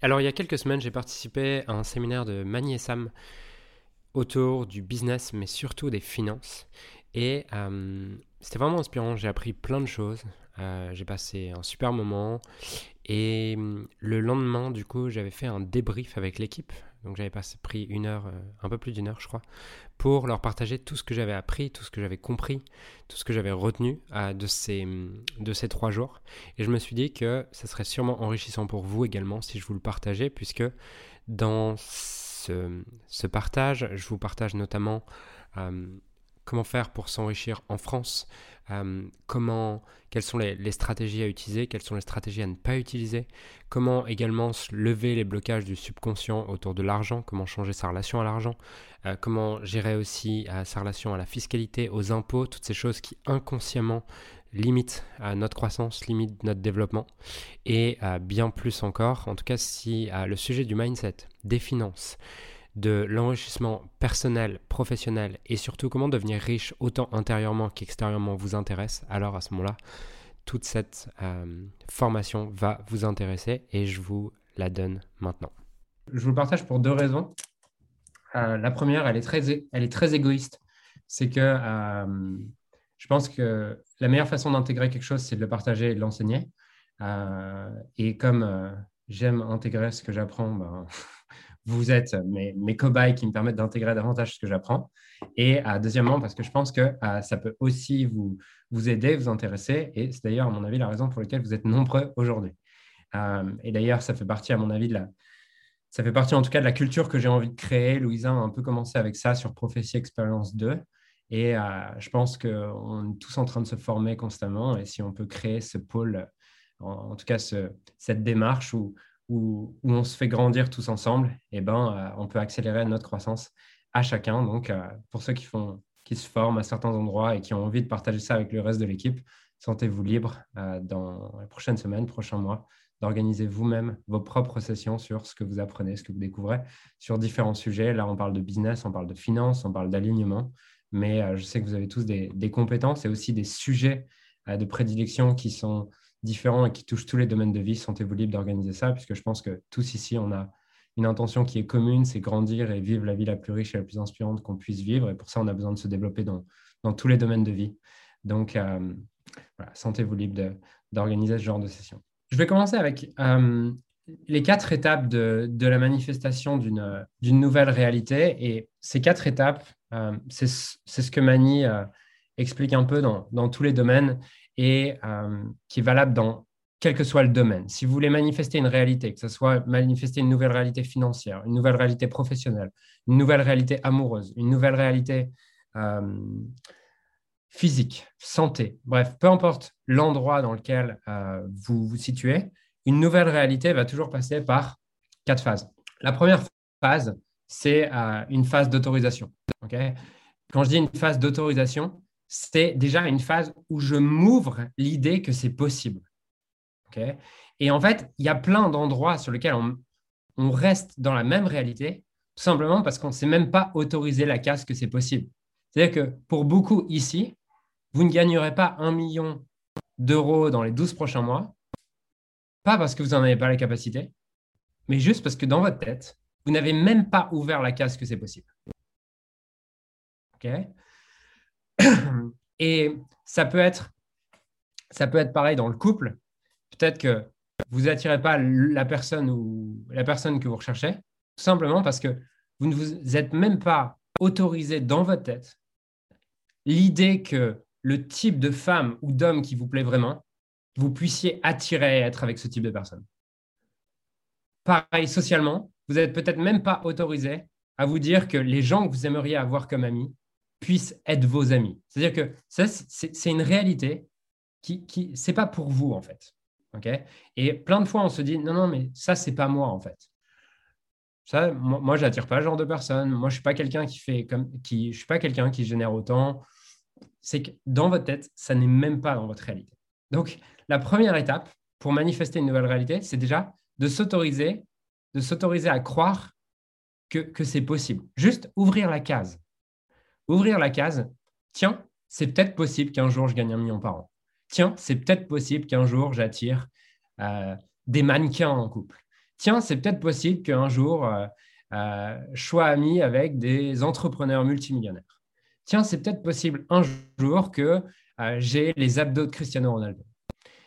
Alors, il y a quelques semaines, j'ai participé à un séminaire de Mani et Sam autour du business, mais surtout des finances. Et euh, c'était vraiment inspirant. J'ai appris plein de choses. Euh, j'ai passé un super moment. Et hum, le lendemain, du coup, j'avais fait un débrief avec l'équipe. Donc, j'avais pris une heure, euh, un peu plus d'une heure, je crois, pour leur partager tout ce que j'avais appris, tout ce que j'avais compris, tout ce que j'avais retenu euh, de, ces, de ces trois jours. Et je me suis dit que ça serait sûrement enrichissant pour vous également si je vous le partageais, puisque dans ce, ce partage, je vous partage notamment euh, comment faire pour s'enrichir en France, euh, comment, quelles sont les, stratégies à utiliser, quelles sont les stratégies à ne pas utiliser, comment également lever les blocages du subconscient autour de l'argent, comment changer sa relation à l'argent, euh, comment gérer aussi euh, sa relation à la fiscalité, aux impôts, toutes ces choses qui inconsciemment limitent notre croissance, limitent notre développement, et bien plus encore, en tout cas si le sujet du mindset, des finances, de l'enrichissement personnel, professionnel et surtout comment devenir riche autant intérieurement qu'extérieurement vous intéresse, alors à ce moment-là, toute cette euh, formation va vous intéresser et je vous la donne maintenant. Je vous le partage pour deux raisons. Euh, la première, elle est très, elle est très égoïste. C'est que euh, je pense que la meilleure façon d'intégrer quelque chose, c'est de le partager et de l'enseigner. et comme j'aime intégrer ce que j'apprends, ben, vous êtes mes, mes cobayes qui me permettent d'intégrer davantage ce que j'apprends. Et euh, deuxièmement, parce que je pense que euh, ça peut aussi vous, aider, vous intéresser. Et c'est d'ailleurs, à mon avis, la raison pour laquelle vous êtes nombreux aujourd'hui. Euh, et d'ailleurs, ça fait partie, à mon avis, de la, ça fait partie en tout cas de la culture que j'ai envie de créer. Louisa a un peu commencé avec ça sur Prophétie Expérience 2. Et je pense qu'on est tous en train de se former constamment. Et si on peut créer ce pôle, en, tout cas ce, cette démarche où, où, on se fait grandir tous ensemble, eh ben, euh, on peut accélérer notre croissance à chacun. Donc, euh, pour ceux qui, font, qui se forment à certains endroits et qui ont envie de partager ça avec le reste de l'équipe, sentez-vous libre euh, dans les prochaines semaines, prochains mois, d'organiser vous-même vos propres sessions sur ce que vous apprenez, ce que vous découvrez sur différents sujets. Là, on parle de business, on parle de finance, on parle d'alignement, mais je sais que vous avez tous des, compétences et aussi des sujets de prédilection qui sont différents et qui touchent tous les domaines de vie, sentez-vous libre d'organiser ça, puisque je pense que tous ici, on a une intention qui est commune, c'est grandir et vivre la vie la plus riche et la plus inspirante qu'on puisse vivre. Et pour ça, on a besoin de se développer dans, dans tous les domaines de vie. Donc, euh, voilà, sentez-vous libre d'organiser ce genre de session. Je vais commencer avec euh, les quatre étapes de, de la manifestation d'une nouvelle réalité. Et ces quatre étapes, euh, c'est ce que Mani explique un peu dans, dans tous les domaines et euh, qui est valable dans quel que soit le domaine. Si vous voulez manifester une réalité, que ce soit manifester une nouvelle réalité financière, une nouvelle réalité professionnelle, une nouvelle réalité amoureuse, une nouvelle réalité euh, physique, santé, bref, peu importe l'endroit dans lequel euh, vous vous situez, une nouvelle réalité va toujours passer par quatre phases. La première phase, c'est une phase d'autorisation. Quand je dis une phase d'autorisation, c'est déjà une phase où je m'ouvre l'idée que c'est possible. et en fait, il y a plein d'endroits sur lesquels on, reste dans la même réalité, tout simplement parce qu'on ne sait même pas autoriser la casse que c'est possible. C'est-à-dire que pour beaucoup ici, vous ne gagnerez pas un million d'euros dans les 12 prochains mois, pas parce que vous n'en avez pas la capacité, mais juste parce que dans votre tête, vous n'avez même pas ouvert la case que c'est possible. Et ça peut être, pareil dans le couple. Peut-être que vous n'attirez pas la personne ou la personne que vous recherchez, tout simplement parce que vous ne vous êtes même pas autorisé dans votre tête l'idée que le type de femme ou d'homme qui vous plaît vraiment, vous puissiez attirer et être avec ce type de personne. Pareil, socialement, vous n'êtes peut-être même pas autorisé à vous dire que les gens que vous aimeriez avoir comme amis puissent être vos amis. C'est-à-dire que ça, c'est une réalité qui, qui c'est pas pour vous en fait. Et plein de fois, on se dit non, non, mais ça, c'est pas moi en fait. Ça, moi, moi j'attire pas ce genre de personne. Moi, je suis pas quelqu'un qui fait comme, qui, je suis pas quelqu'un qui génère autant. C'est que dans votre tête, ça n'est même pas dans votre réalité. Donc, la première étape pour manifester une nouvelle réalité, c'est déjà de s'autoriser, de s'autoriser à croire que, que c'est possible. Juste ouvrir la case ouvrir la case, tiens, c'est peut-être possible qu'un jour je gagne un million par an. Tiens, c'est peut-être possible qu'un jour j'attire euh, des mannequins en couple. tiens, c'est peut-être possible qu'un jour, je sois ami avec des entrepreneurs multimillionnaires. Tiens, c'est peut-être possible un jour que j'ai les abdos de Cristiano Ronaldo.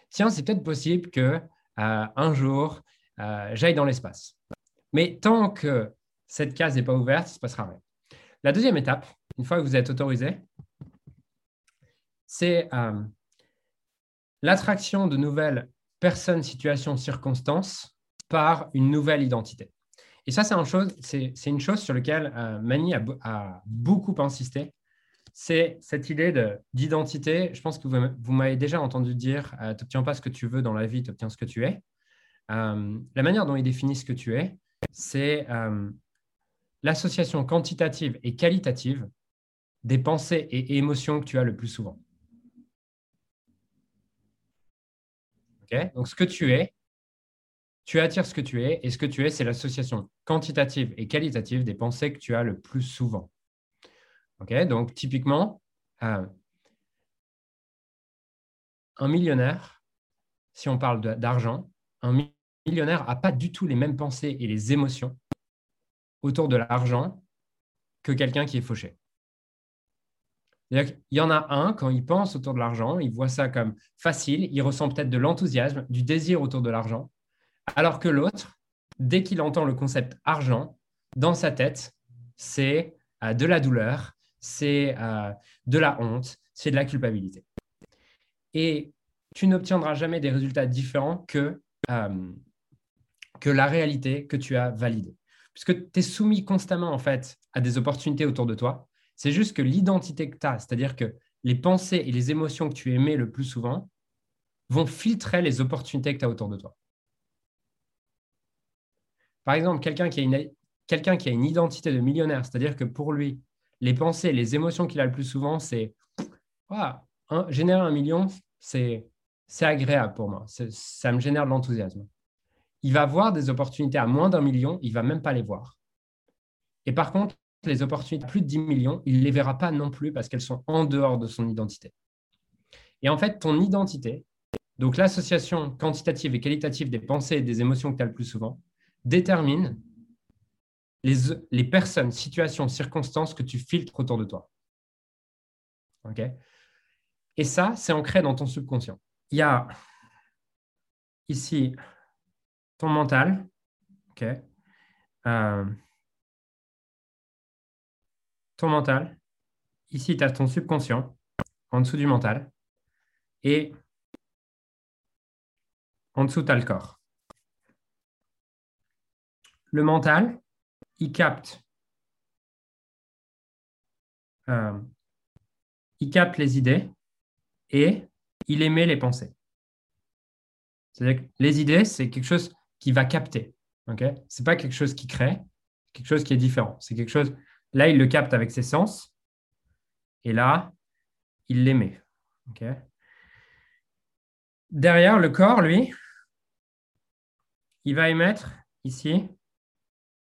Tiens, c'est peut-être possible que un jour, j'aille dans l'espace. Mais tant que cette case n'est pas ouverte, il ne se passera rien. La deuxième étape, une fois que vous êtes autorisé, c'est euh, l'attraction de nouvelles personnes, situations, circonstances par une nouvelle identité. Et ça, c'est une chose, sur laquelle euh, Mani a, beaucoup insisté. C'est cette idée d'identité. Je pense que vous, m'avez déjà entendu dire euh, tu n'obtiens pas ce que tu veux dans la vie, tu obtiens ce que tu es. la manière dont il définit ce que tu es, c'est l'association quantitative et qualitative des pensées et émotions que tu as le plus souvent. Donc, ce que tu es, tu attires ce que tu es, et ce que tu es, c'est l'association quantitative et qualitative des pensées que tu as le plus souvent. Donc, typiquement, euh, un millionnaire, si on parle d'argent, un millionnaire n'a pas du tout les mêmes pensées et les émotions autour de l'argent que quelqu'un qui est fauché. Il y en a un, quand il pense autour de l'argent, il voit ça comme facile, il ressent peut-être de l'enthousiasme, du désir autour de l'argent, alors que l'autre, dès qu'il entend le concept argent, dans sa tête, c'est euh, de la douleur, c'est euh, de la honte, c'est de la culpabilité. Et tu n'obtiendras jamais des résultats différents que, euh, que la réalité que tu as validée puisque tu es soumis constamment en fait à des opportunités autour de toi. C'est juste que l'identité que tu as, c'est-à-dire que les pensées et les émotions que tu émets le plus souvent vont filtrer les opportunités que tu as autour de toi. Par exemple, quelqu'un qui, a une, quelqu'un qui a une identité de millionnaire, c'est-à-dire que pour lui, les pensées, et les émotions qu'il a le plus souvent, c'est générer un million, c'est, agréable pour moi, ça me génère de l'enthousiasme il va voir des opportunités à moins d'un million, il va même pas les voir. Et par contre, les opportunités plus de 10 millions, il ne les verra pas non plus parce qu'elles sont en dehors de son identité. Et en fait, ton identité, donc l'association quantitative et qualitative des pensées et des émotions que tu as le plus souvent, détermine les, les personnes, situations, circonstances que tu filtres autour de toi. OK? Et ça, c'est ancré dans ton subconscient. Il y a ici ton mental. OK? Euh, ton mental. Ici, tu as ton subconscient en dessous du mental. Et en dessous, tu as le corps. Le mental, il capte, euh, il capte les idées et il émet les pensées. C'est-à-dire que les idées, c'est quelque chose qui va capter. Ce n'est pas quelque chose qui crée, quelque chose qui est différent. C'est quelque chose, là, il le capte avec ses sens, et là, il l'émet. Derrière, le corps, lui, il va émettre ici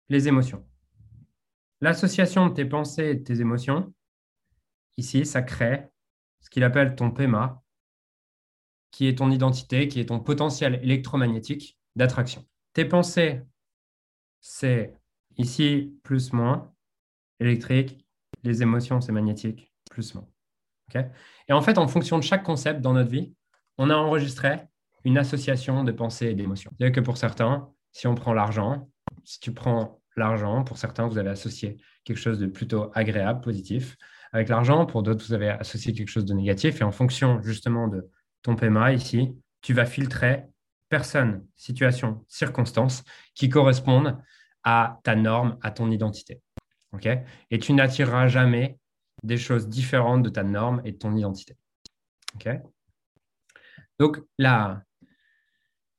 les émotions. L'association de tes pensées et de tes émotions, ici, ça crée ce qu'il appelle ton PEMA, qui est ton identité, qui est ton potentiel électromagnétique d'attraction. Tes pensées, c'est ici plus moins électrique, les émotions, c'est magnétique, plus moins. et en fait, en fonction de chaque concept dans notre vie, on a enregistré une association de pensées et d'émotions. C'est-à-dire que pour certains, si on prend l'argent, si tu prends l'argent, pour certains, vous avez associé quelque chose de plutôt agréable, positif avec l'argent. Pour d'autres, vous avez associé quelque chose de négatif. Et en fonction justement de ton PMA ici, tu vas filtrer personnes, situations, circonstances qui correspondent à ta norme, à ton identité. Et tu n'attireras jamais des choses différentes de ta norme et de ton identité. Donc, la,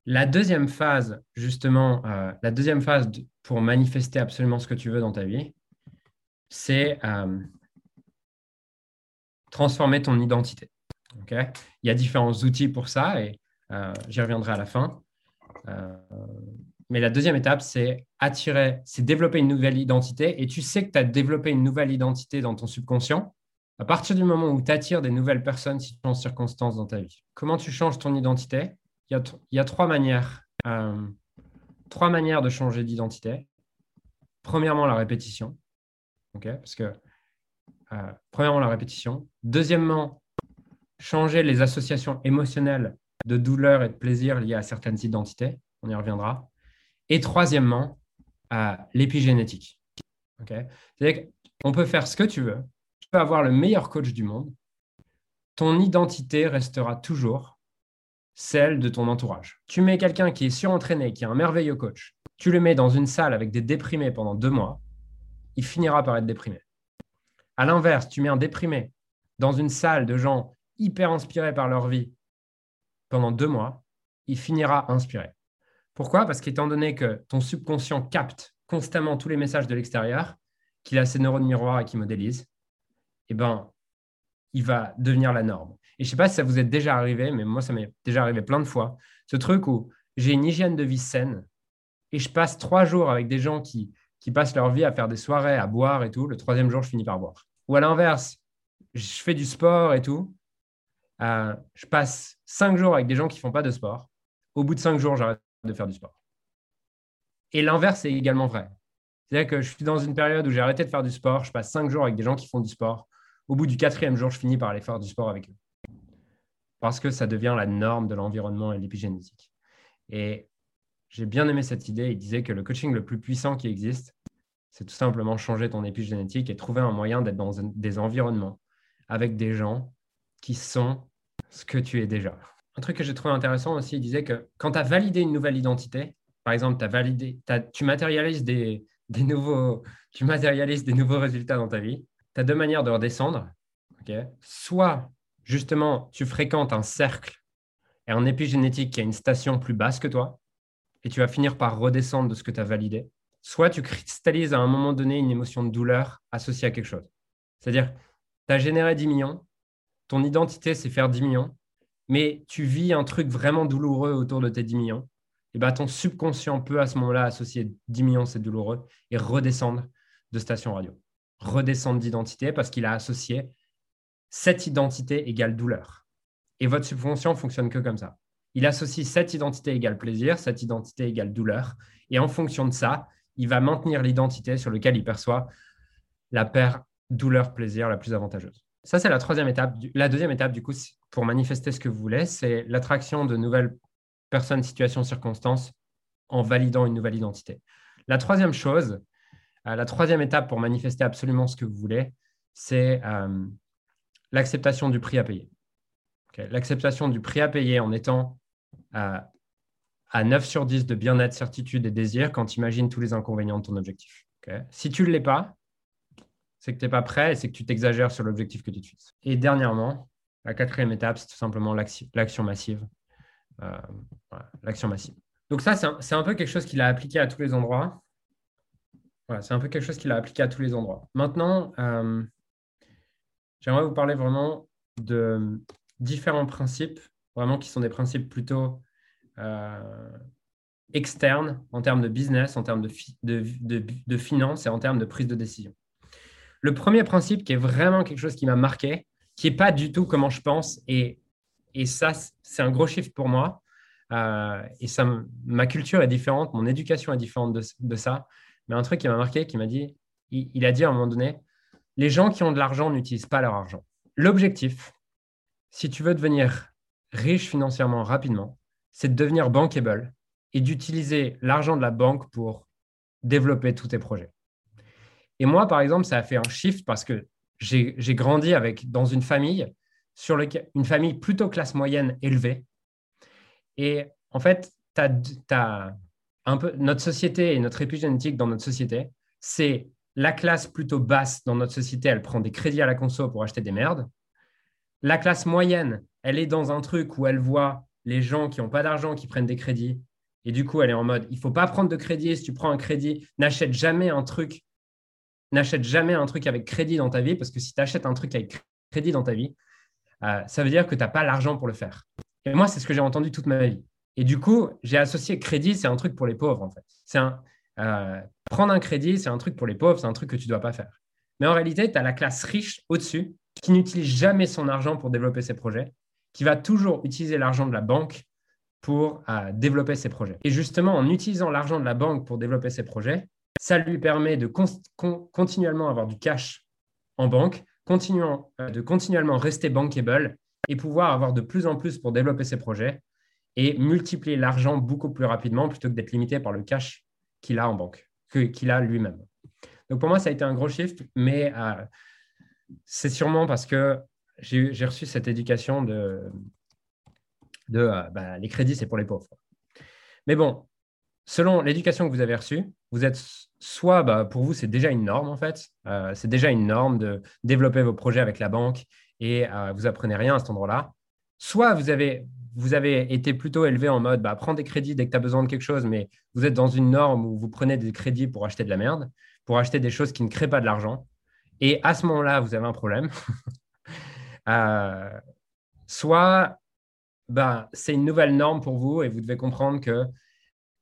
la deuxième phase, justement, euh, la deuxième phase pour manifester absolument ce que tu veux dans ta vie, c'est euh, transformer ton identité. Il y a différents outils pour ça et euh, j'y reviendrai à la fin. Mais la deuxième étape, c'est attirer, c'est développer une nouvelle identité. Et tu sais que tu as développé une nouvelle identité dans ton subconscient à partir du moment où tu attires des nouvelles personnes, situations, circonstances dans ta vie. Comment tu changes ton identité? Il y, a, il y a trois manières euh, trois manières de changer d'identité. Premièrement, la répétition. Parce que, euh, premièrement, la répétition. Deuxièmement, changer les associations émotionnelles de douleur et de plaisir liées à certaines identités. On y reviendra. Et troisièmement, l'épigénétique. Qu'on peut faire ce que tu veux. Tu peux avoir le meilleur coach du monde. Ton identité restera toujours celle de ton entourage. Tu mets quelqu'un qui est surentraîné, qui est un merveilleux coach, tu le mets dans une salle avec des déprimés pendant deux mois, il finira par être déprimé. À l'inverse, tu mets un déprimé dans une salle de gens hyper inspirés par leur vie pendant deux mois, il finira inspiré. Pourquoi? Parce qu'étant donné que ton subconscient capte constamment tous les messages de l'extérieur, qu'il a ses neurones miroirs et qu'il modélise, eh ben, il va devenir la norme. Et je ne sais pas si ça vous est déjà arrivé, mais moi, ça m'est déjà arrivé plein de fois. Ce truc où j'ai une hygiène de vie saine et je passe trois jours avec des gens qui, qui passent leur vie à faire des soirées, à boire et tout. Le troisième jour, je finis par boire. Ou à l'inverse, je fais du sport et tout. Euh, je passe cinq jours avec des gens qui ne font pas de sport. Au bout de cinq jours, j'arrête de faire du sport. Et l'inverse est également vrai. C'est-à-dire que je suis dans une période où j'ai arrêté de faire du sport. Je passe cinq jours avec des gens qui font du sport. Au bout du quatrième jour, je finis par aller faire du sport avec eux parce que ça devient la norme de l'environnement et l'épigénétique. Et j'ai bien aimé cette idée. Il disait que le coaching le plus puissant qui existe, c'est tout simplement changer ton épigénétique et trouver un moyen d'être dans des environnements avec des gens qui sont ce que tu es déjà. Un truc que j'ai trouvé intéressant aussi, il disait que quand tu as validé une nouvelle identité, par exemple, validé, tu, matérialises des, nouveaux, tu matérialises des nouveaux résultats dans ta vie, tu as deux manières de redescendre. Soit justement, tu fréquentes un cercle et un épigénétique qui a une station plus basse que toi, et tu vas finir par redescendre de ce que tu as validé. Soit tu cristallises à un moment donné une émotion de douleur associée à quelque chose. C'est-à-dire, tu as généré 10 millions, ton identité, c'est faire 10 millions, mais tu vis un truc vraiment douloureux autour de tes 10 millions. Et ben, ton subconscient peut à ce moment-là associer 10 millions, c'est douloureux, et redescendre de station radio. Redescendre d'identité parce qu'il a associé cette identité égale douleur. Et votre subconscient fonctionne que comme ça. Il associe cette identité égale plaisir, cette identité égale douleur. Et en fonction de ça, il va maintenir l'identité sur laquelle il perçoit la paire douleur-plaisir la plus avantageuse. Ça, c'est la troisième étape. La deuxième étape, du coup, pour manifester ce que vous voulez, c'est l'attraction de nouvelles personnes, situations, circonstances en validant une nouvelle identité. La troisième chose, euh, la troisième étape pour manifester absolument ce que vous voulez, c'est euh, l'acceptation du prix à payer. L'acceptation du prix à payer en étant à, à 9 sur 10 de bien-être, certitude et désir quand tu imagines tous les inconvénients de ton objectif. Si tu ne l'es pas, c'est que tu n'es pas prêt et c'est que tu t'exagères sur l'objectif que tu te fixes. Et dernièrement, la quatrième étape, c'est tout simplement l'action massive. Euh, l'action massive. Donc ça, c'est un, peu quelque chose qu'il a appliqué à tous les endroits. c'est un peu quelque chose qu'il a appliqué à tous les endroits. Maintenant, euh, J'aimerais vous parler vraiment de différents principes, vraiment qui sont des principes plutôt euh, externes en termes de business, en termes de, de, de, finance et en termes de prise de décision. Le premier principe qui est vraiment quelque chose qui m'a marqué, qui n'est pas du tout comment je pense, et, et ça, c'est un gros chiffre pour moi. Euh, et ça, ma culture est différente, mon éducation est différente de, ça. Mais un truc qui m'a marqué, qui m'a dit, il, a dit à un moment donné, les gens qui ont de l'argent n'utilisent pas leur argent. L'objectif, si tu veux devenir riche financièrement rapidement, c'est de devenir bankable et d'utiliser l'argent de la banque pour développer tous tes projets. Et moi, par exemple, ça a fait un shift parce que j'ai grandi avec, dans une famille, sur une famille plutôt classe moyenne élevée. Et en fait, as, un peu, notre société et notre épigénétique dans notre société, c'est la classe plutôt basse dans notre société, elle prend des crédits à la conso pour acheter des merdes. La classe moyenne, elle est dans un truc où elle voit les gens qui n'ont pas d'argent qui prennent des crédits. Et du coup, elle est en mode, il ne faut pas prendre de crédit. Si tu prends un crédit, n'achète jamais un truc. N'achète jamais un truc avec crédit dans ta vie, parce que si tu achètes un truc avec crédit dans ta vie, euh, ça veut dire que tu n'as pas l'argent pour le faire. Et moi, c'est ce que j'ai entendu toute ma vie. Et du coup, j'ai associé crédit, c'est un truc pour les pauvres, en fait. C'est un, euh, prendre un crédit, c'est un truc pour les pauvres, c'est un truc que tu ne dois pas faire. Mais en réalité, tu as la classe riche au-dessus qui n'utilise jamais son argent pour développer ses projets, qui va toujours utiliser l'argent de la banque pour euh, développer ses projets. Et justement, en utilisant l'argent de la banque pour développer ses projets, ça lui permet de continuellement avoir du cash en banque, euh, de continuellement rester bankable et pouvoir avoir de plus en plus pour développer ses projets et multiplier l'argent beaucoup plus rapidement plutôt que d'être limité par le cash qu'il a en banque, qu'il a lui-même. Donc pour moi, ça a été un gros shift, mais euh, c'est sûrement parce que j'ai reçu cette éducation de, de euh, bah, les crédits, c'est pour les pauvres. Mais bon, selon l'éducation que vous avez reçue, vous êtes soit, bah, pour vous, c'est déjà une norme en fait. Euh, c'est déjà une norme de développer vos projets avec la banque et euh, vous apprenez rien à cet endroit-là. Soit vous avez, vous avez été plutôt élevé en mode, bah, prends des crédits dès que tu as besoin de quelque chose, mais vous êtes dans une norme où vous prenez des crédits pour acheter de la merde, pour acheter des choses qui ne créent pas de l'argent. Et à ce moment-là, vous avez un problème. soit bah, c'est une nouvelle norme pour vous et vous devez comprendre que euh,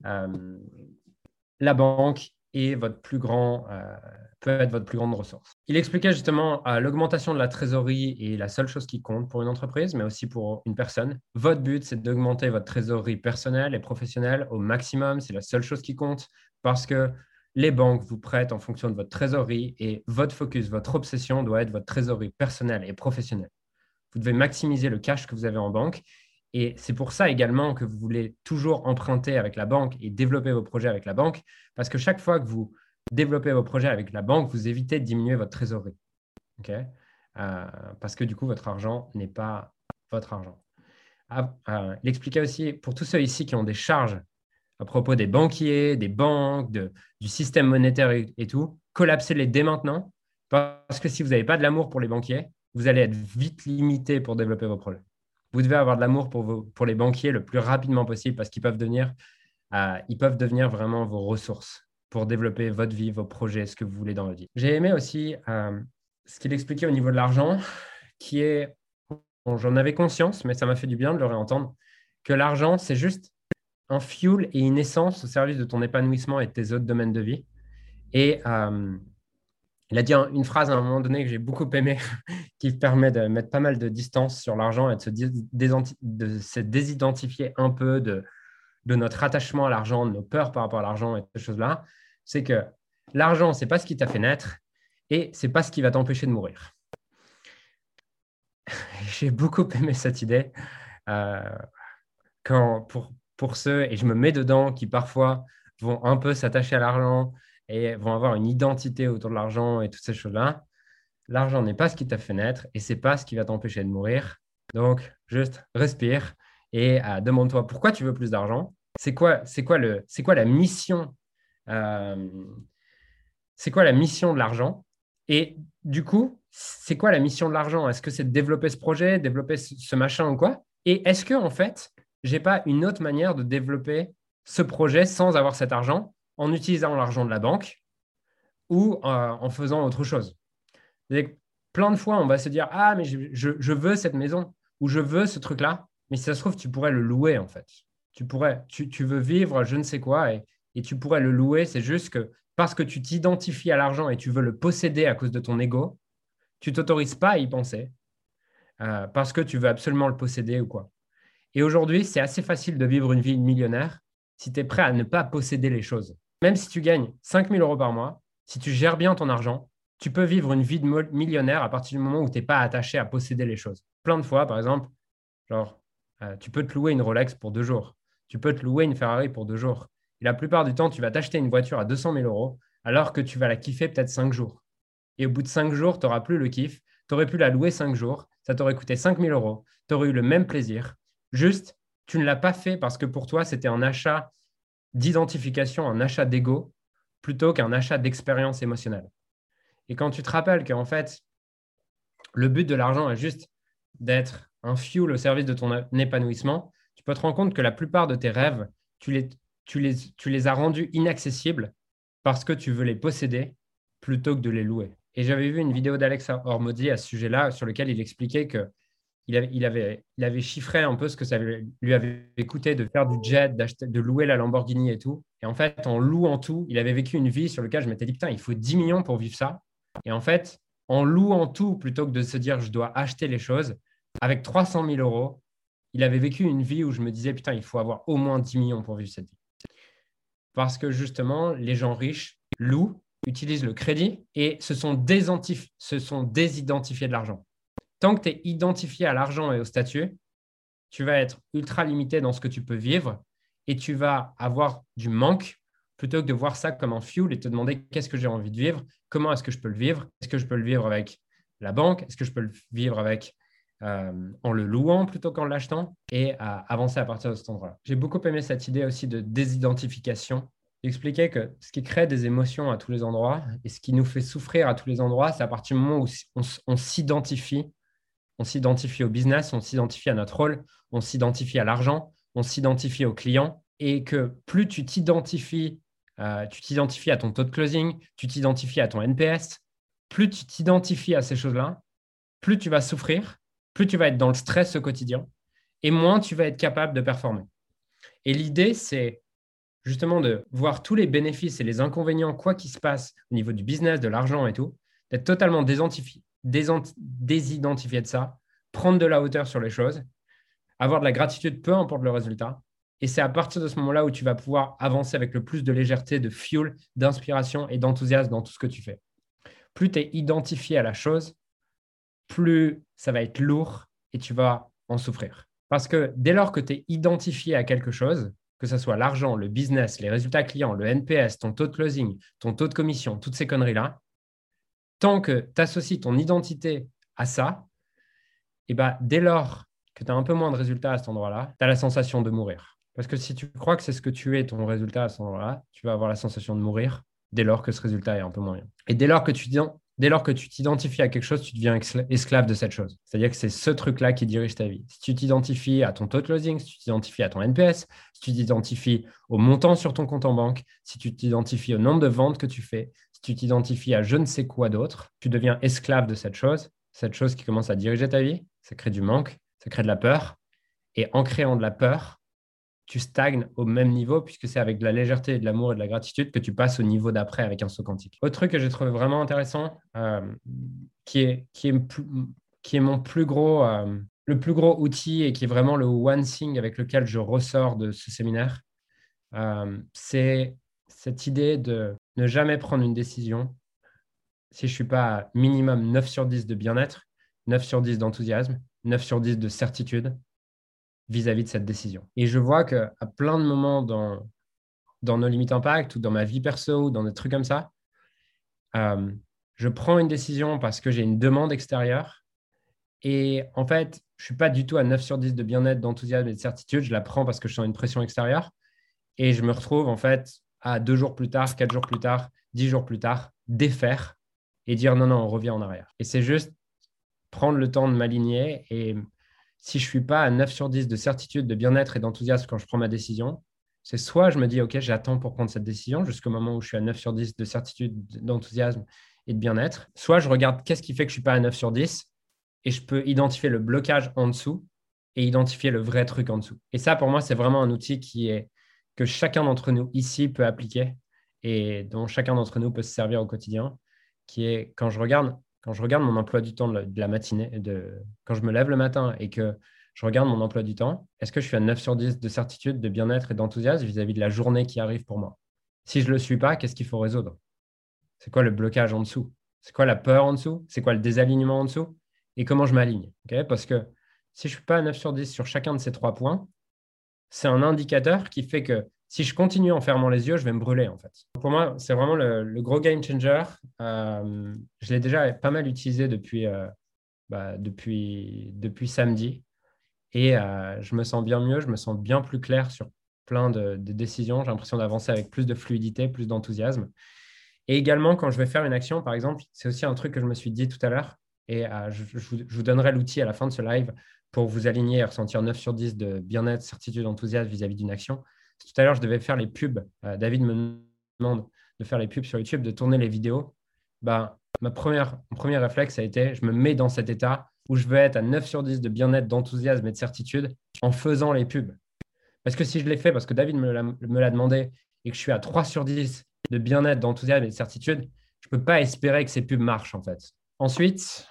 la banque est votre plus grand, euh, peut être votre plus grande ressource. Il expliquait justement euh, l'augmentation de la trésorerie est la seule chose qui compte pour une entreprise, mais aussi pour une personne. Votre but, c'est d'augmenter votre trésorerie personnelle et professionnelle au maximum. C'est la seule chose qui compte parce que les banques vous prêtent en fonction de votre trésorerie et votre focus, votre obsession doit être votre trésorerie personnelle et professionnelle. Vous devez maximiser le cash que vous avez en banque et c'est pour ça également que vous voulez toujours emprunter avec la banque et développer vos projets avec la banque, parce que chaque fois que vous développez vos projets avec la banque, vous évitez de diminuer votre trésorerie. Euh, parce que du coup, votre argent n'est pas votre argent. Ah, euh, il expliquait aussi, pour tous ceux ici qui ont des charges à propos des banquiers, des banques, du système monétaire et tout, collapsez-les dès maintenant, parce que si vous n'avez pas de l'amour pour les banquiers, vous allez être vite limité pour développer vos projets vous devez avoir de l'amour pour, pour les banquiers le plus rapidement possible parce qu'ils peuvent devenir, euh, ils peuvent devenir vraiment vos ressources pour développer votre vie, vos projets, ce que vous voulez dans votre vie. J'ai aimé aussi euh, ce qu'il expliquait au niveau de l'argent, qui est, j'en avais conscience, mais ça m'a fait du bien de le réentendre, que l'argent, c'est juste un fuel et une essence au service de ton épanouissement et de tes autres domaines de vie. Et euh, il a dit une phrase à un moment donné que j'ai beaucoup aimé, qui permet de mettre pas mal de distance sur l'argent et de se, désidentifier un peu de, notre attachement à l'argent, de nos peurs par rapport à l'argent et ces choses-là. C'est que l'argent, ce n'est pas ce qui t'a fait naître et ce n'est pas ce qui va t'empêcher de mourir. j'ai beaucoup aimé cette idée. Euh, quand, pour, pour ceux, et je me mets dedans, qui parfois vont un peu s'attacher à l'argent, et vont avoir une identité autour de l'argent et toutes ces choses-là. L'argent n'est pas ce qui t'a fait naître et c'est pas ce qui va t'empêcher de mourir. Donc, juste respire et euh, demande-toi pourquoi tu veux plus d'argent. C'est quoi, c'est quoi le, c'est quoi la mission, euh, c'est quoi la mission de l'argent? Et du coup, c'est quoi la mission de l'argent? Est-ce que c'est de développer ce projet, développer ce, machin ou quoi? Et est-ce que en fait, j'ai pas une autre manière de développer ce projet sans avoir cet argent? En utilisant l'argent de la banque ou euh, en faisant autre chose. plein de fois, on va se dire Ah, mais je, veux cette maison ou je veux ce truc-là. Mais si ça se trouve, tu pourrais le louer en fait. Tu, pourrais, tu, veux vivre je ne sais quoi et, et tu pourrais le louer. C'est juste que parce que tu t'identifies à l'argent et tu veux le posséder à cause de ton ego, tu t'autorises pas à y penser euh, parce que tu veux absolument le posséder ou quoi. Et aujourd'hui, c'est assez facile de vivre une vie millionnaire si tu es prêt à ne pas posséder les choses même si tu gagnes 5 000 euros par mois, si tu gères bien ton argent, tu peux vivre une vie de millionnaire à partir du moment où tu n'es pas attaché à posséder les choses. Plein de fois, par exemple, genre, euh, tu peux te louer une Rolex pour deux jours. Tu peux te louer une Ferrari pour deux jours. Et la plupart du temps, tu vas t'acheter une voiture à 200 000 euros alors que tu vas la kiffer peut-être cinq jours. Et au bout de cinq jours, tu n'auras plus le kiff. Tu aurais pu la louer cinq jours. Ça t'aurait coûté 5 000 euros. Tu aurais eu le même plaisir. Juste, tu ne l'as pas fait parce que pour toi, c'était un achat d'identification, un achat d'ego, plutôt qu'un achat d'expérience émotionnelle. Et quand tu te rappelles qu'en fait, le but de l'argent est juste d'être un fuel au service de ton épanouissement, tu peux te rendre compte que la plupart de tes rêves, tu les, tu les, tu les as rendus inaccessibles parce que tu veux les posséder plutôt que de les louer. Et j'avais vu une vidéo d'Alexa Ormodi à ce sujet-là, sur lequel il expliquait que il avait, chiffré un peu ce que ça lui avait coûté de faire du jet, de louer la Lamborghini et tout. Et en fait, en louant tout, il avait vécu une vie sur laquelle je m'étais dit, putain, il faut 10 millions pour vivre ça. Et en fait, en louant tout, plutôt que de se dire, je dois acheter les choses, avec 300 000 euros, il avait vécu une vie où je me disais, putain, il faut avoir au moins 10 millions pour vivre cette vie. Parce que justement, les gens riches louent, utilisent le crédit et se sont désidentifiés de l'argent. Tant que tu es identifié à l'argent et au statut, tu vas être ultra limité dans ce que tu peux vivre et tu vas avoir du manque plutôt que de voir ça comme un fuel et te demander qu'est-ce que j'ai envie de vivre, comment est-ce que je peux le vivre, est-ce que je peux le vivre avec la banque, est-ce que je peux le vivre avec euh, en le louant plutôt qu'en l'achetant et à avancer à partir de cet endroit-là. J'ai beaucoup aimé cette idée aussi de désidentification. J'expliquais que ce qui crée des émotions à tous les endroits et ce qui nous fait souffrir à tous les endroits, c'est à partir du moment où on s'identifie on s'identifie au business, on s'identifie à notre rôle, on s'identifie à l'argent, on s'identifie au client. Et que plus tu t'identifies, euh, tu t'identifies à ton taux de closing, tu t'identifies à ton NPS, plus tu t'identifies à ces choses-là, plus tu vas souffrir, plus tu vas être dans le stress au quotidien, et moins tu vas être capable de performer. Et l'idée, c'est justement de voir tous les bénéfices et les inconvénients, quoi qu'il se passe au niveau du business, de l'argent et tout, d'être totalement désidentifié, désidentifier de ça, prendre de la hauteur sur les choses, avoir de la gratitude, peu importe le résultat. Et c'est à partir de ce moment-là où tu vas pouvoir avancer avec le plus de légèreté, de fuel, d'inspiration et d'enthousiasme dans tout ce que tu fais. Plus tu es identifié à la chose, plus ça va être lourd et tu vas en souffrir. Parce que dès lors que tu es identifié à quelque chose, que ce soit l'argent, le business, les résultats clients, le NPS, ton taux de closing, ton taux de commission, toutes ces conneries-là, tant que tu associes ton identité à ça, et eh ben, dès lors que tu as un peu moins de résultats à cet endroit-là, tu as la sensation de mourir. Parce que si tu crois que c'est ce que tu es, ton résultat à cet endroit-là, tu vas avoir la sensation de mourir dès lors que ce résultat est un peu moins. Et dès lors que tu dès lors que tu t'identifies à quelque chose, tu deviens esclave de cette chose. C'est-à-dire que c'est ce truc-là qui dirige ta vie. Si tu t'identifies à ton taux de closing, si tu t'identifies à ton NPS, si tu t'identifies au montant sur ton compte en banque, si tu t'identifies au nombre de ventes que tu fais, tu t'identifies à je ne sais quoi d'autre, tu deviens esclave de cette chose, cette chose qui commence à diriger ta vie, ça crée du manque, ça crée de la peur. Et en créant de la peur, tu stagnes au même niveau puisque c'est avec de la légèreté, de l'amour et de la gratitude que tu passes au niveau d'après avec un saut quantique. Autre truc que j'ai trouvé vraiment intéressant, euh, qui, est, qui, est, qui est mon plus gros, euh, le plus gros outil et qui est vraiment le one thing avec lequel je ressors de ce séminaire, euh, c'est cette idée de ne jamais prendre une décision si je ne suis pas minimum 9 sur 10 de bien-être, 9 sur 10 d'enthousiasme, 9 sur 10 de certitude vis-à-vis de cette décision. Et je vois qu'à plein de moments dans, dans nos limites impact ou dans ma vie perso ou dans des trucs comme ça, euh, je prends une décision parce que j'ai une demande extérieure. Et en fait, je ne suis pas du tout à 9 sur 10 de bien-être, d'enthousiasme et de certitude. Je la prends parce que je sens une pression extérieure. Et je me retrouve en fait à deux jours plus tard, quatre jours plus tard, dix jours plus tard, défaire et dire non, non, on revient en arrière. Et c'est juste prendre le temps de m'aligner. Et si je ne suis pas à 9 sur 10 de certitude, de bien-être et d'enthousiasme quand je prends ma décision, c'est soit je me dis, OK, j'attends pour prendre cette décision jusqu'au moment où je suis à 9 sur 10 de certitude, d'enthousiasme et de bien-être. Soit je regarde qu'est-ce qui fait que je ne suis pas à 9 sur 10 et je peux identifier le blocage en dessous et identifier le vrai truc en dessous. Et ça, pour moi, c'est vraiment un outil qui est que chacun d'entre nous ici peut appliquer et dont chacun d'entre nous peut se servir au quotidien, qui est quand je regarde, quand je regarde mon emploi du temps de la matinée, de, quand je me lève le matin et que je regarde mon emploi du temps, est-ce que je suis à 9 sur 10 de certitude, de bien-être et d'enthousiasme vis-à-vis de la journée qui arrive pour moi? Si je ne le suis pas, qu'est-ce qu'il faut résoudre? C'est quoi le blocage en dessous? C'est quoi la peur en dessous? C'est quoi le désalignement en dessous? Et comment je m'aligne? Parce que si je ne suis pas à 9 sur 10 sur chacun de ces trois points, c'est un indicateur qui fait que si je continue en fermant les yeux, je vais me brûler en fait. Pour moi, c'est vraiment le, gros game changer. Euh, je l'ai déjà pas mal utilisé depuis, euh, bah, depuis, depuis samedi et euh, je me sens bien mieux, je me sens bien plus clair sur plein de, décisions. J'ai l'impression d'avancer avec plus de fluidité, plus d'enthousiasme. Et également, quand je vais faire une action, par exemple, c'est aussi un truc que je me suis dit tout à l'heure et je, je, vous donnerai l'outil à la fin de ce live pour vous aligner et ressentir 9 sur 10 de bien-être, certitude, enthousiasme vis-à-vis d'une action. Tout à l'heure, je devais faire les pubs. Euh, David me demande de faire les pubs sur YouTube, de tourner les vidéos. Ben, ma première, mon premier réflexe a été, je me mets dans cet état où je veux être à 9 sur 10 de bien-être, d'enthousiasme et de certitude en faisant les pubs. Parce que si je l'ai fait, parce que David me l'a demandé, et que je suis à 3 sur 10 de bien-être, d'enthousiasme et de certitude, je ne peux pas espérer que ces pubs marchent en fait. Ensuite,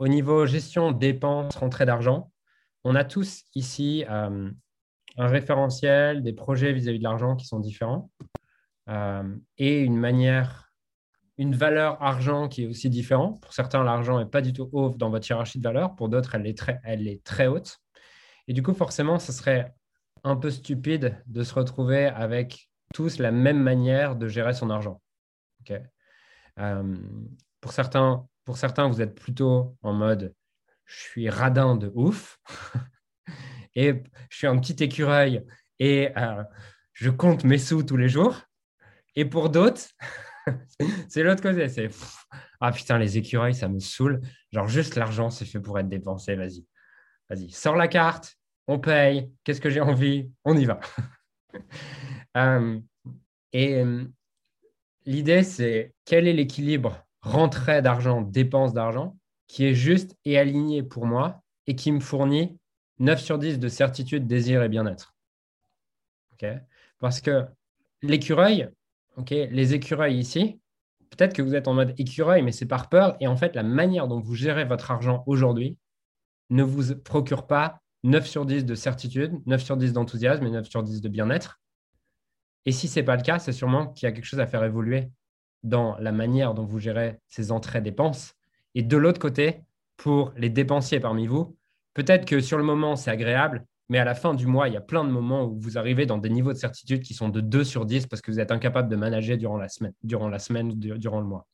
au niveau gestion, dépenses, rentrée d'argent, on a tous ici euh, un référentiel, des projets vis-à-vis de l'argent qui sont différents euh, et une manière, une valeur argent qui est aussi différente. Pour certains, l'argent n'est pas du tout haut dans votre hiérarchie de valeur. Pour d'autres, elle, est très, elle est très haute. Et du coup, forcément, ce serait un peu stupide de se retrouver avec tous la même manière de gérer son argent. Euh, pour, certains, pour certains, vous êtes plutôt en mode je suis radin de ouf et je suis un petit écureuil et euh, je compte mes sous tous les jours. Et pour d'autres, c'est l'autre côté. C'est ah putain, les écureuils, ça me saoule. Genre, juste l'argent, c'est fait pour être dépensé. Vas-y, vas-y, sors la carte, on paye. Qu'est-ce que j'ai envie? On y va. Euh, et euh, l'idée, c'est quel est l'équilibre rentrée d'argent, dépense d'argent? Qui est juste et aligné pour moi et qui me fournit 9 sur 10 de certitude, désir et bien-être. Parce que l'écureuil, les écureuils ici, peut-être que vous êtes en mode écureuil, mais c'est par peur. Et en fait, la manière dont vous gérez votre argent aujourd'hui ne vous procure pas 9 sur 10 de certitude, 9 sur 10 d'enthousiasme et 9 sur 10 de bien-être. Et si ce n'est pas le cas, c'est sûrement qu'il y a quelque chose à faire évoluer dans la manière dont vous gérez ces entrées-dépenses et de l'autre côté, pour les dépensiers parmi vous, peut-être que sur le moment, c'est agréable, mais à la fin du mois, il y a plein de moments où vous arrivez dans des niveaux de certitude qui sont de 2 sur 10 parce que vous êtes incapable de manager durant la semaine, durant la semaine, durant le mois.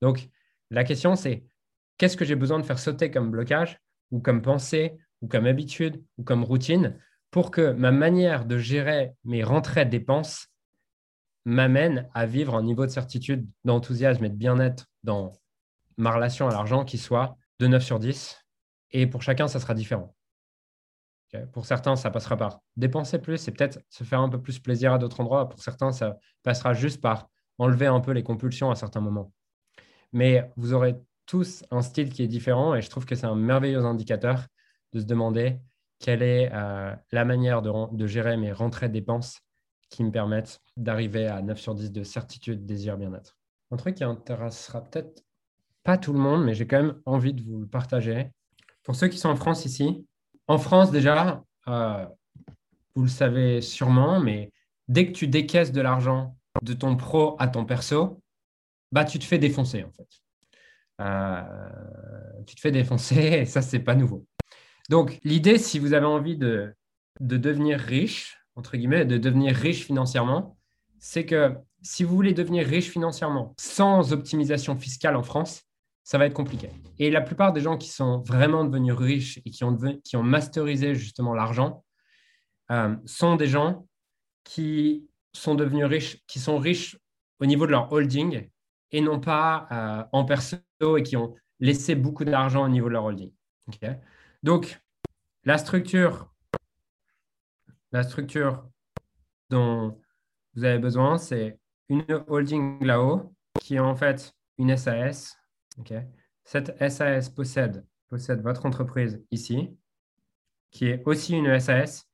Donc, la question, c'est qu'est-ce que j'ai besoin de faire sauter comme blocage ou comme pensée ou comme habitude ou comme routine pour que ma manière de gérer mes rentrées dépenses m'amène à vivre un niveau de certitude, d'enthousiasme et de bien-être dans ma relation à l'argent qui soit de 9 sur 10. Et pour chacun, ça sera différent. Pour certains, ça passera par dépenser plus et peut-être se faire un peu plus plaisir à d'autres endroits. Pour certains, ça passera juste par enlever un peu les compulsions à certains moments. Mais vous aurez tous un style qui est différent et je trouve que c'est un merveilleux indicateur de se demander quelle est euh, la manière de, de, gérer mes rentrées dépenses qui me permettent d'arriver à 9 sur 10 de certitude, désir, bien-être. Un truc qui intéressera peut-être pas tout le monde, mais j'ai quand même envie de vous le partager. Pour ceux qui sont en France ici, en France déjà, euh, vous le savez sûrement, mais dès que tu décaisses de l'argent de ton pro à ton perso, bah, tu te fais défoncer en fait. Euh, tu te fais défoncer et ça, c'est pas nouveau. Donc, l'idée, si vous avez envie de, de devenir riche, entre guillemets, de devenir riche financièrement, c'est que si vous voulez devenir riche financièrement sans optimisation fiscale en France, ça va être compliqué. Et la plupart des gens qui sont vraiment devenus riches et qui ont, qui ont masterisé justement l'argent euh, sont des gens qui sont devenus riches, qui sont riches au niveau de leur holding et non pas euh, en perso et qui ont laissé beaucoup d'argent au niveau de leur holding. Donc, la structure, la structure dont vous avez besoin, c'est une holding là-haut qui est en fait une SAS cette SAS possède, possède votre entreprise ici, qui est aussi une SAS.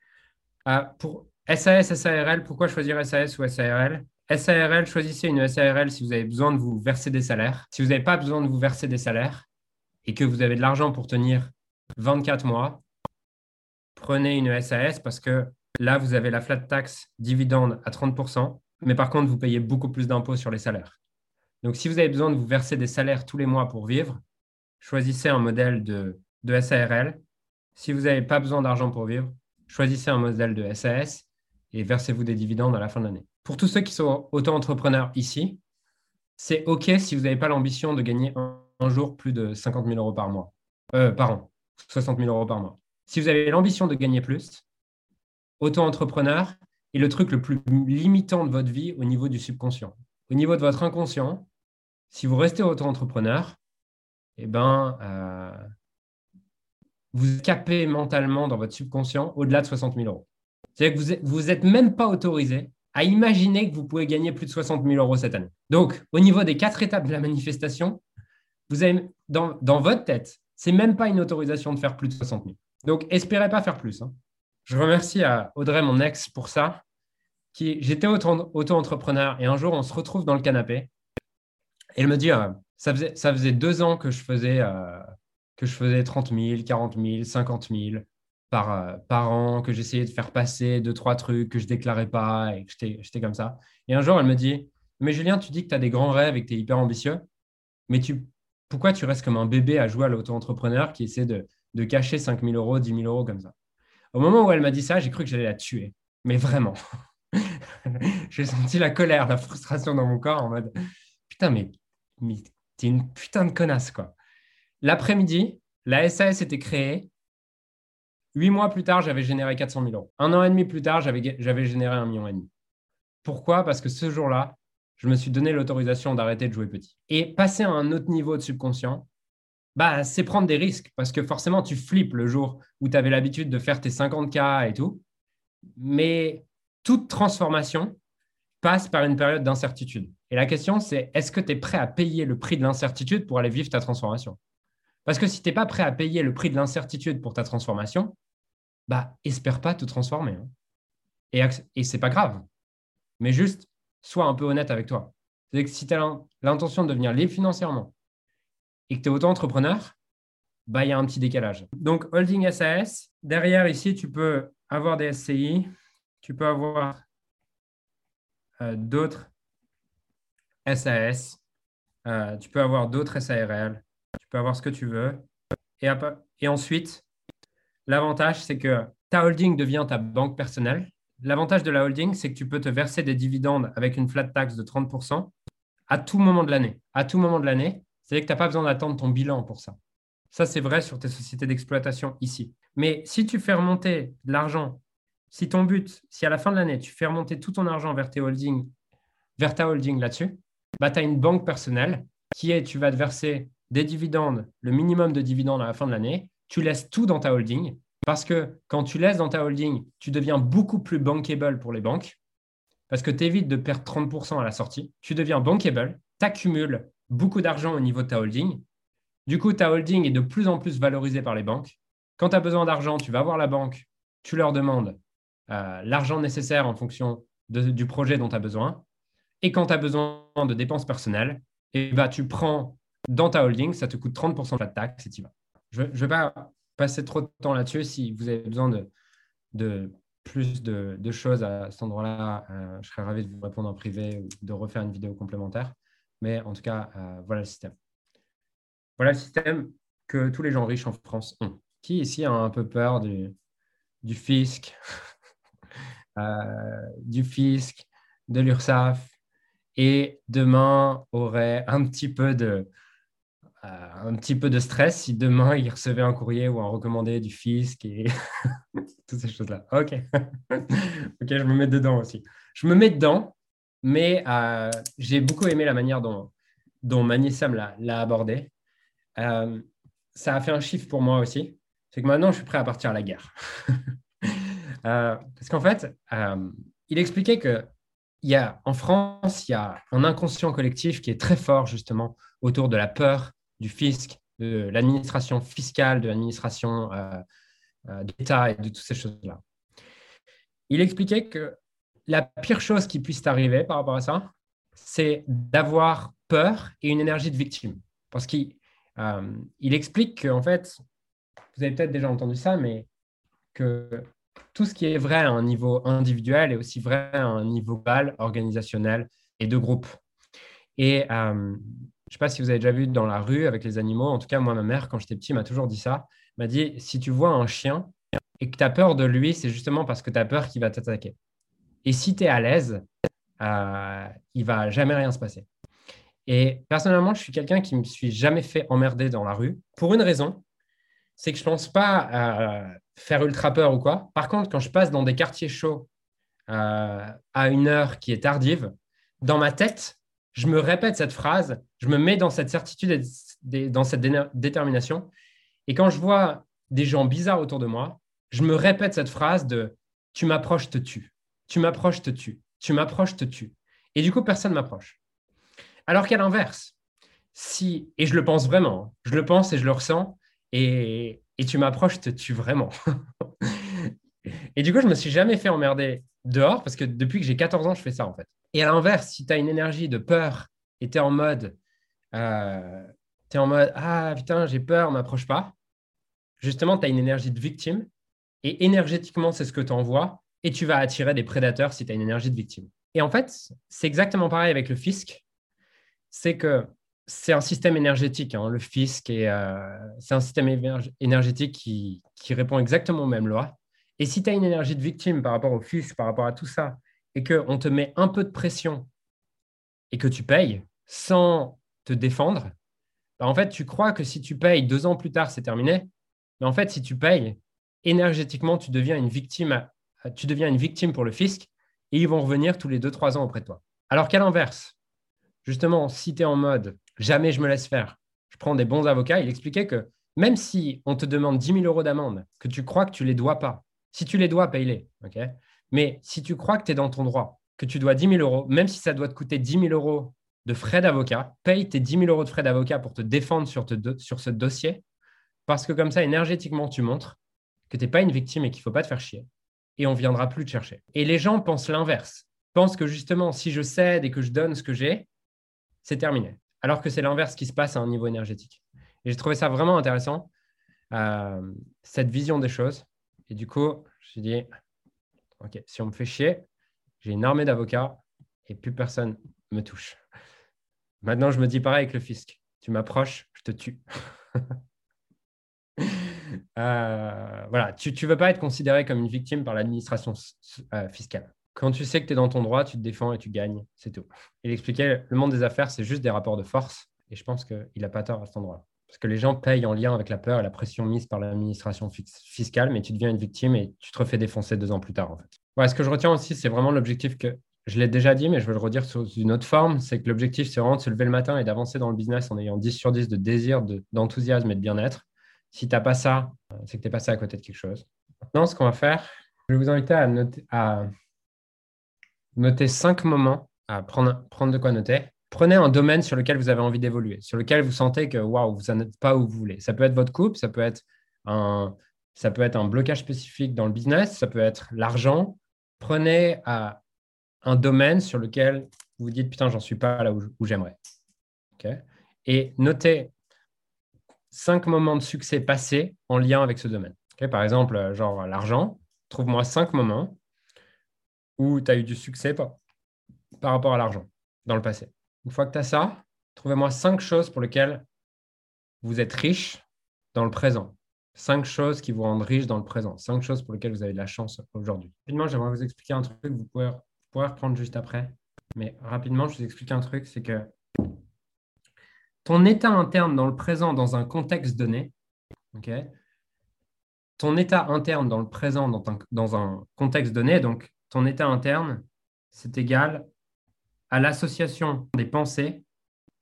Ah, pour SAS, SARL, pourquoi choisir SAS ou SARL SARL, choisissez une SARL si vous avez besoin de vous verser des salaires. Si vous n'avez pas besoin de vous verser des salaires et que vous avez de l'argent pour tenir 24 mois, prenez une SAS parce que là, vous avez la flat tax dividende à 30%, mais par contre, vous payez beaucoup plus d'impôts sur les salaires. Donc, si vous avez besoin de vous verser des salaires tous les mois pour vivre, choisissez un modèle de, SARL. Si vous n'avez pas besoin d'argent pour vivre, choisissez un modèle de SAS et versez-vous des dividendes à la fin de l'année. Pour tous ceux qui sont auto-entrepreneurs ici, c'est OK si vous n'avez pas l'ambition de gagner un, jour plus de 50 000 euros par mois, euh, par an, 60 000 euros par mois. Si vous avez l'ambition de gagner plus, auto-entrepreneur est le truc le plus limitant de votre vie au niveau du subconscient. Au niveau de votre inconscient, si vous restez auto-entrepreneur, eh ben, euh, vous capez mentalement dans votre subconscient au-delà de 60 000 euros. C'est-à-dire que vous n'êtes même pas autorisé à imaginer que vous pouvez gagner plus de 60 000 euros cette année. Donc, au niveau des quatre étapes de la manifestation, vous avez dans, votre tête, c'est même pas une autorisation de faire plus de 60 000. Donc, espérez pas faire plus. Hein. Je remercie à Audrey, mon ex, pour ça. J'étais auto-entrepreneur et un jour, on se retrouve dans le canapé elle me dit, euh, ça, faisait, ça faisait deux ans que je faisais, euh, que je faisais 30 000, 40 000, 50 000. par, euh, par an, que j'essayais de faire passer deux, trois trucs que je déclarais pas et que j'étais comme ça. Et un jour, elle me dit Mais Julien, tu dis que tu as des grands rêves et que tu es hyper ambitieux, mais tu, pourquoi tu restes comme un bébé à jouer à l'auto-entrepreneur qui essaie de, de cacher 5 000 euros, 10 000 euros comme ça? Au moment où elle m'a dit ça, j'ai cru que j'allais la tuer. Mais vraiment. j'ai senti la colère, la frustration dans mon corps en mode Putain, mais, mais t'es une putain de connasse, quoi. L'après-midi, la SAS était créée. Huit mois plus tard, j'avais généré 400 000 euros. Un an et demi plus tard, j'avais généré un million et demi. Pourquoi? Parce que ce jour-là, je me suis donné l'autorisation d'arrêter de jouer petit. Et passer à un autre niveau de subconscient, bah, c'est prendre des risques parce que forcément, tu flippes le jour où tu avais l'habitude de faire tes 50K et tout. Mais toute transformation passe par une période d'incertitude. Et la question, c'est est-ce que tu es prêt à payer le prix de l'incertitude pour aller vivre ta transformation? Parce que si tu n'es pas prêt à payer le prix de l'incertitude pour ta transformation, bah, espère pas te transformer. Hein. Et, et c'est pas grave. Mais juste, sois un peu honnête avec toi. C'est que si tu as l'intention de devenir libre financièrement et que tu es auto-entrepreneur, bah, il y a un petit décalage. Donc, holding SAS, derrière ici, tu peux avoir des SCI, tu peux avoir d'autres SAS, euh, tu peux avoir d'autres SARL, tu peux avoir ce que tu veux. Et, et ensuite, l'avantage, c'est que ta holding devient ta banque personnelle. L'avantage de la holding, c'est que tu peux te verser des dividendes avec une flat tax de 30% à tout moment de l'année. À tout moment de l'année, c'est-à-dire que tu n'as pas besoin d'attendre ton bilan pour ça. Ça, c'est vrai sur tes sociétés d'exploitation ici. Mais si tu fais remonter de l'argent, si ton but, si à la fin de l'année, tu fais remonter tout ton argent vers, tes holdings, vers ta holding là-dessus, bah, tu as une banque personnelle qui est, tu vas te verser des dividendes, le minimum de dividendes à la fin de l'année, tu laisses tout dans ta holding parce que quand tu laisses dans ta holding, tu deviens beaucoup plus bankable pour les banques parce que tu évites de perdre 30% à la sortie. Tu deviens bankable, tu accumules beaucoup d'argent au niveau de ta holding. Du coup, ta holding est de plus en plus valorisée par les banques. Quand tu as besoin d'argent, tu vas voir la banque, tu leur demandes euh, l'argent nécessaire en fonction du projet dont tu as besoin. Et quand tu as besoin de dépenses personnelles, et eh ben, tu prends dans ta holding, ça te coûte 30% de la taxe et tu vas. Je ne vais pas passer trop de temps là-dessus. Si vous avez besoin de, de plus de, choses à cet endroit-là, euh, je serais ravi de vous répondre en privé ou de refaire une vidéo complémentaire. Mais en tout cas, euh, voilà le système. Voilà le système que tous les gens riches en France ont. Qui ici a un peu peur du, du fisc, du fisc, de l'URSSAF, et demain aurait un petit peu de, euh, un petit peu de stress si demain il recevait un courrier ou un recommandé du fisc et toutes ces choses-là. Ok, ok, je me mets dedans aussi. Je me mets dedans, mais euh, j'ai beaucoup aimé la manière dont, dont Sam l'a abordé. Euh, ça a fait un chiffre pour moi aussi. C'est que maintenant, je suis prêt à partir à la guerre. parce qu'en fait, il expliquait que y a, en France, il y a un inconscient collectif qui est très fort justement autour de la peur du fisc, de l'administration fiscale, de l'administration euh, euh, d'État et de toutes ces choses-là. Il expliquait que la pire chose qui puisse t'arriver par rapport à ça, c'est d'avoir peur et une énergie de victime. Parce qu'il euh, il explique qu'en fait, vous avez peut-être déjà entendu ça, mais que tout ce qui est vrai à un niveau individuel est aussi vrai à un niveau global, organisationnel et de groupe. Et euh, je ne sais pas si vous avez déjà vu dans la rue avec les animaux, en tout cas, moi, ma mère, quand j'étais petit, m'a toujours dit ça. m'a dit, si tu vois un chien et que tu as peur de lui, c'est justement parce que tu as peur qu'il va t'attaquer. Et si tu es à l'aise, euh, il va jamais rien se passer. Et personnellement, je suis quelqu'un qui ne me suis jamais fait emmerder dans la rue pour une raison, c'est que je ne pense pas faire ultra peur ou quoi. Par contre, quand je passe dans des quartiers chauds euh, à une heure qui est tardive, dans ma tête, je me répète cette phrase, je me mets dans cette certitude et dans cette détermination. Et quand je vois des gens bizarres autour de moi, je me répète cette phrase de tu m'approches, te tue. Tu m'approches, te tue. Tu m'approches, te tue. Et du coup, personne ne m'approche. Alors qu'à l'inverse, si, et je le pense vraiment, je le pense et je le ressens, et, tu m'approches, te tue vraiment. et du coup, je me suis jamais fait emmerder dehors parce que depuis que j'ai 14 ans, je fais ça en fait. Et à l'inverse, si tu as une énergie de peur et tu es en mode, euh, es en mode Ah putain, j'ai peur, m'approche pas, justement, tu as une énergie de victime et énergétiquement, c'est ce que tu envoies, et tu vas attirer des prédateurs si tu as une énergie de victime. Et en fait, c'est exactement pareil avec le fisc. C'est que c'est un système énergétique, hein, le fisc, et euh, c'est un système énergétique qui, répond exactement aux mêmes lois. Et si tu as une énergie de victime par rapport au fisc, par rapport à tout ça, et qu'on te met un peu de pression et que tu payes sans te défendre, bah, en fait, tu crois que si tu payes deux ans plus tard, c'est terminé. Mais en fait, si tu payes, énergétiquement, tu deviens une victime, tu deviens une victime pour le fisc et ils vont revenir tous les deux, trois ans auprès de toi. Alors qu'à l'inverse, justement, si tu es en mode jamais je me laisse faire, je prends des bons avocats, il expliquait que même si on te demande 10 000 euros d'amende, que tu crois que tu les dois pas, si tu les dois, paye-les. Mais si tu crois que tu es dans ton droit, que tu dois 10 000 euros, même si ça doit te coûter 10 000 euros de frais d'avocat, paye tes 10 000 euros de frais d'avocat pour te défendre sur, sur ce dossier, parce que comme ça, énergétiquement, tu montres que tu n'es pas une victime et qu'il ne faut pas te faire chier. Et on ne viendra plus te chercher. Et les gens pensent l'inverse. Pensent que justement, si je cède et que je donne ce que j'ai, c'est terminé. Alors que c'est l'inverse qui se passe à un niveau énergétique. Et j'ai trouvé ça vraiment intéressant, euh, cette vision des choses. Et du coup, j'ai dit, OK, si on me fait chier, j'ai une armée d'avocats et plus personne me touche. Maintenant, je me dis pareil avec le fisc. Tu m'approches, je te tue. Euh, voilà, tu ne veux pas être considéré comme une victime par l'administration euh, fiscale. Quand tu sais que tu es dans ton droit, tu te défends et tu gagnes, c'est tout. Il expliquait, le monde des affaires, c'est juste des rapports de force. Et je pense qu'il n'a pas tort à cet endroit. Parce que les gens payent en lien avec la peur et la pression mise par l'administration fiscale, mais tu deviens une victime et tu te refais défoncer deux ans plus tard. En fait. ce que je retiens aussi, c'est vraiment l'objectif que je l'ai déjà dit, mais je veux le redire sous une autre forme, c'est que l'objectif, c'est vraiment de se lever le matin et d'avancer dans le business en ayant 10 sur 10 de désir, d'enthousiasme et de bien-être. Si tu n'as pas ça, c'est que tu es passé à côté de quelque chose. Maintenant, ce qu'on va faire, je vais vous inviter à noter, à noter cinq moments, à prendre, prendre de quoi noter. Prenez un domaine sur lequel vous avez envie d'évoluer, sur lequel vous sentez que waouh, vous n'êtes pas où vous voulez. Ça peut être votre couple, ça peut être un, ça peut être un blocage spécifique dans le business, ça peut être l'argent. Prenez un domaine sur lequel vous vous dites putain, j'en suis pas là où, j'aimerais. Et notez cinq moments de succès passés en lien avec ce domaine. Par exemple, genre l'argent, trouve-moi cinq moments où tu as eu du succès par, par rapport à l'argent dans le passé. Une fois que tu as ça, trouvez-moi cinq choses pour lesquelles vous êtes riche dans le présent. Cinq choses qui vous rendent riche dans le présent. Cinq choses pour lesquelles vous avez de la chance aujourd'hui. Rapidement, j'aimerais vous expliquer un truc que vous pouvez, vous reprendre juste après. Mais rapidement, je vous explique un truc, c'est que ton état interne dans le présent, dans un contexte donné, ton état interne dans le présent, dans un, dans un contexte donné, donc ton état interne, c'est égal à l'association des pensées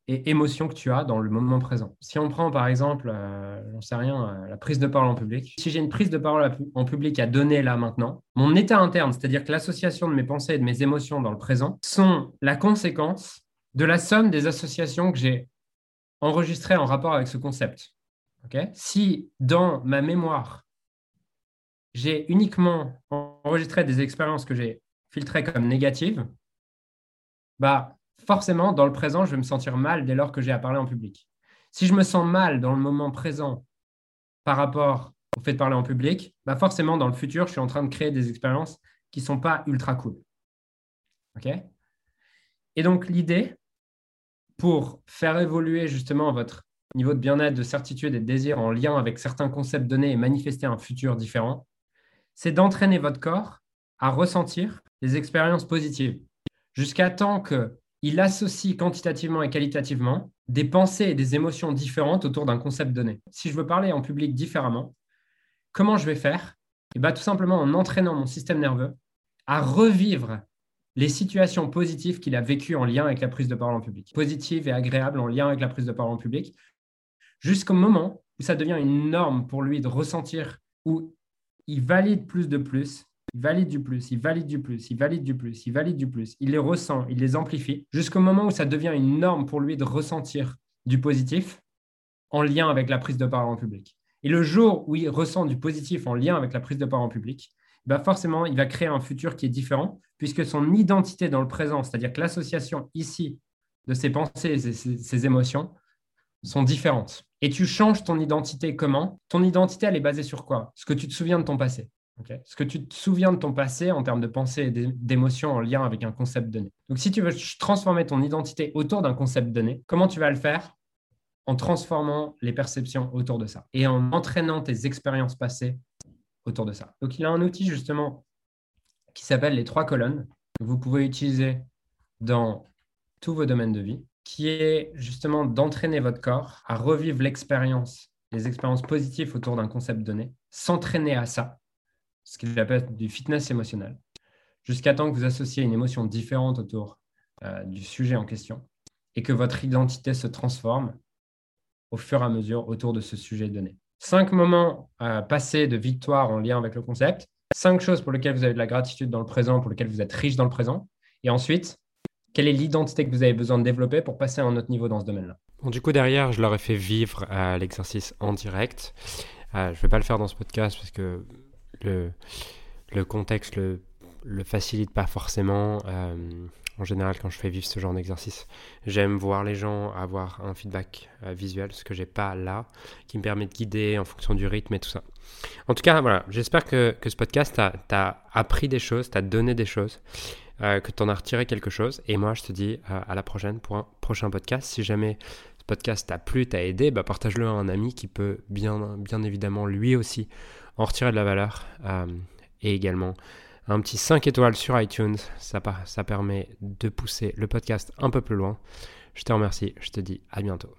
et émotions que tu as dans le moment présent. Si on prend par exemple, euh, j'en sais rien, euh, la prise de parole en public, si j'ai une prise de parole en public à donner là maintenant, mon état interne, c'est-à-dire que l'association de mes pensées et de mes émotions dans le présent, sont la conséquence de la somme des associations que j'ai enregistré en rapport avec ce concept. si dans ma mémoire, j'ai uniquement enregistré des expériences que j'ai filtrées comme négatives, bah, forcément, dans le présent, je vais me sentir mal dès lors que j'ai à parler en public. Si je me sens mal dans le moment présent par rapport au fait de parler en public, bah forcément, dans le futur, je suis en train de créer des expériences qui ne sont pas ultra cool. OK? Et donc, l'idée, pour faire évoluer justement votre niveau de bien-être, de certitude et de désir en lien avec certains concepts donnés et manifester un futur différent, c'est d'entraîner votre corps à ressentir des expériences positives. Jusqu'à temps qu'il associe quantitativement et qualitativement des pensées et des émotions différentes autour d'un concept donné. Si je veux parler en public différemment, comment je vais faire? Eh bien, Tout simplement en entraînant mon système nerveux à revivre les situations positives qu'il a vécues en lien avec la prise de parole en public, positives et agréables en lien avec la prise de parole en public, jusqu'au moment où ça devient une norme pour lui de ressentir, où il valide plus de plus, il valide du plus, il valide du plus, il valide du plus, il valide du plus, il les ressent, il les amplifie, jusqu'au moment où ça devient une norme pour lui de ressentir du positif en lien avec la prise de parole en public. Et le jour où il ressent du positif en lien avec la prise de parole en public, bah, forcément, il va créer un futur qui est différent, puisque son identité dans le présent, c'est-à-dire que l'association ici de ses pensées et ses, émotions, sont différentes. Et tu changes ton identité comment? Ton identité, elle est basée sur quoi? Ce que tu te souviens de ton passé. ce que tu te souviens de ton passé en termes de pensée et d'émotions en lien avec un concept donné. Donc, si tu veux transformer ton identité autour d'un concept donné, comment tu vas le faire? En transformant les perceptions autour de ça et en entraînant tes expériences passées autour de ça. Donc, il a un outil justement qui s'appelle les trois colonnes que vous pouvez utiliser dans tous vos domaines de vie, qui est justement d'entraîner votre corps à revivre l'expérience, les expériences positives autour d'un concept donné, s'entraîner à ça ce qu'il appelle du fitness émotionnel, jusqu'à temps que vous associez une émotion différente autour euh, du sujet en question et que votre identité se transforme au fur et à mesure autour de ce sujet donné. Cinq moments euh, passés de victoire en lien avec le concept, cinq choses pour lesquelles vous avez de la gratitude dans le présent, pour lesquelles vous êtes riche dans le présent, et ensuite, quelle est l'identité que vous avez besoin de développer pour passer à un autre niveau dans ce domaine-là? Bon, Du coup, derrière, je leur ai fait vivre euh, l'exercice en direct. je ne vais pas le faire dans ce podcast parce que le, contexte le, le facilite pas forcément. Euh, en général, quand je fais vivre ce genre d'exercice, j'aime voir les gens avoir un feedback euh, visuel, ce que j'ai pas là, qui me permet de guider en fonction du rythme et tout ça. En tout cas, voilà, j'espère que, que, ce podcast t'a appris des choses, t'a donné des choses, euh, que tu en as retiré quelque chose. Et moi, je te dis à la prochaine pour un prochain podcast. Si jamais ce podcast t'a plu, t'a aidé, bah, partage-le à un ami qui peut bien, bien évidemment lui aussi en retirer de la valeur. Euh, et également un petit 5 étoiles sur iTunes. Ça permet de pousser le podcast un peu plus loin. Je te remercie. Je te dis à bientôt.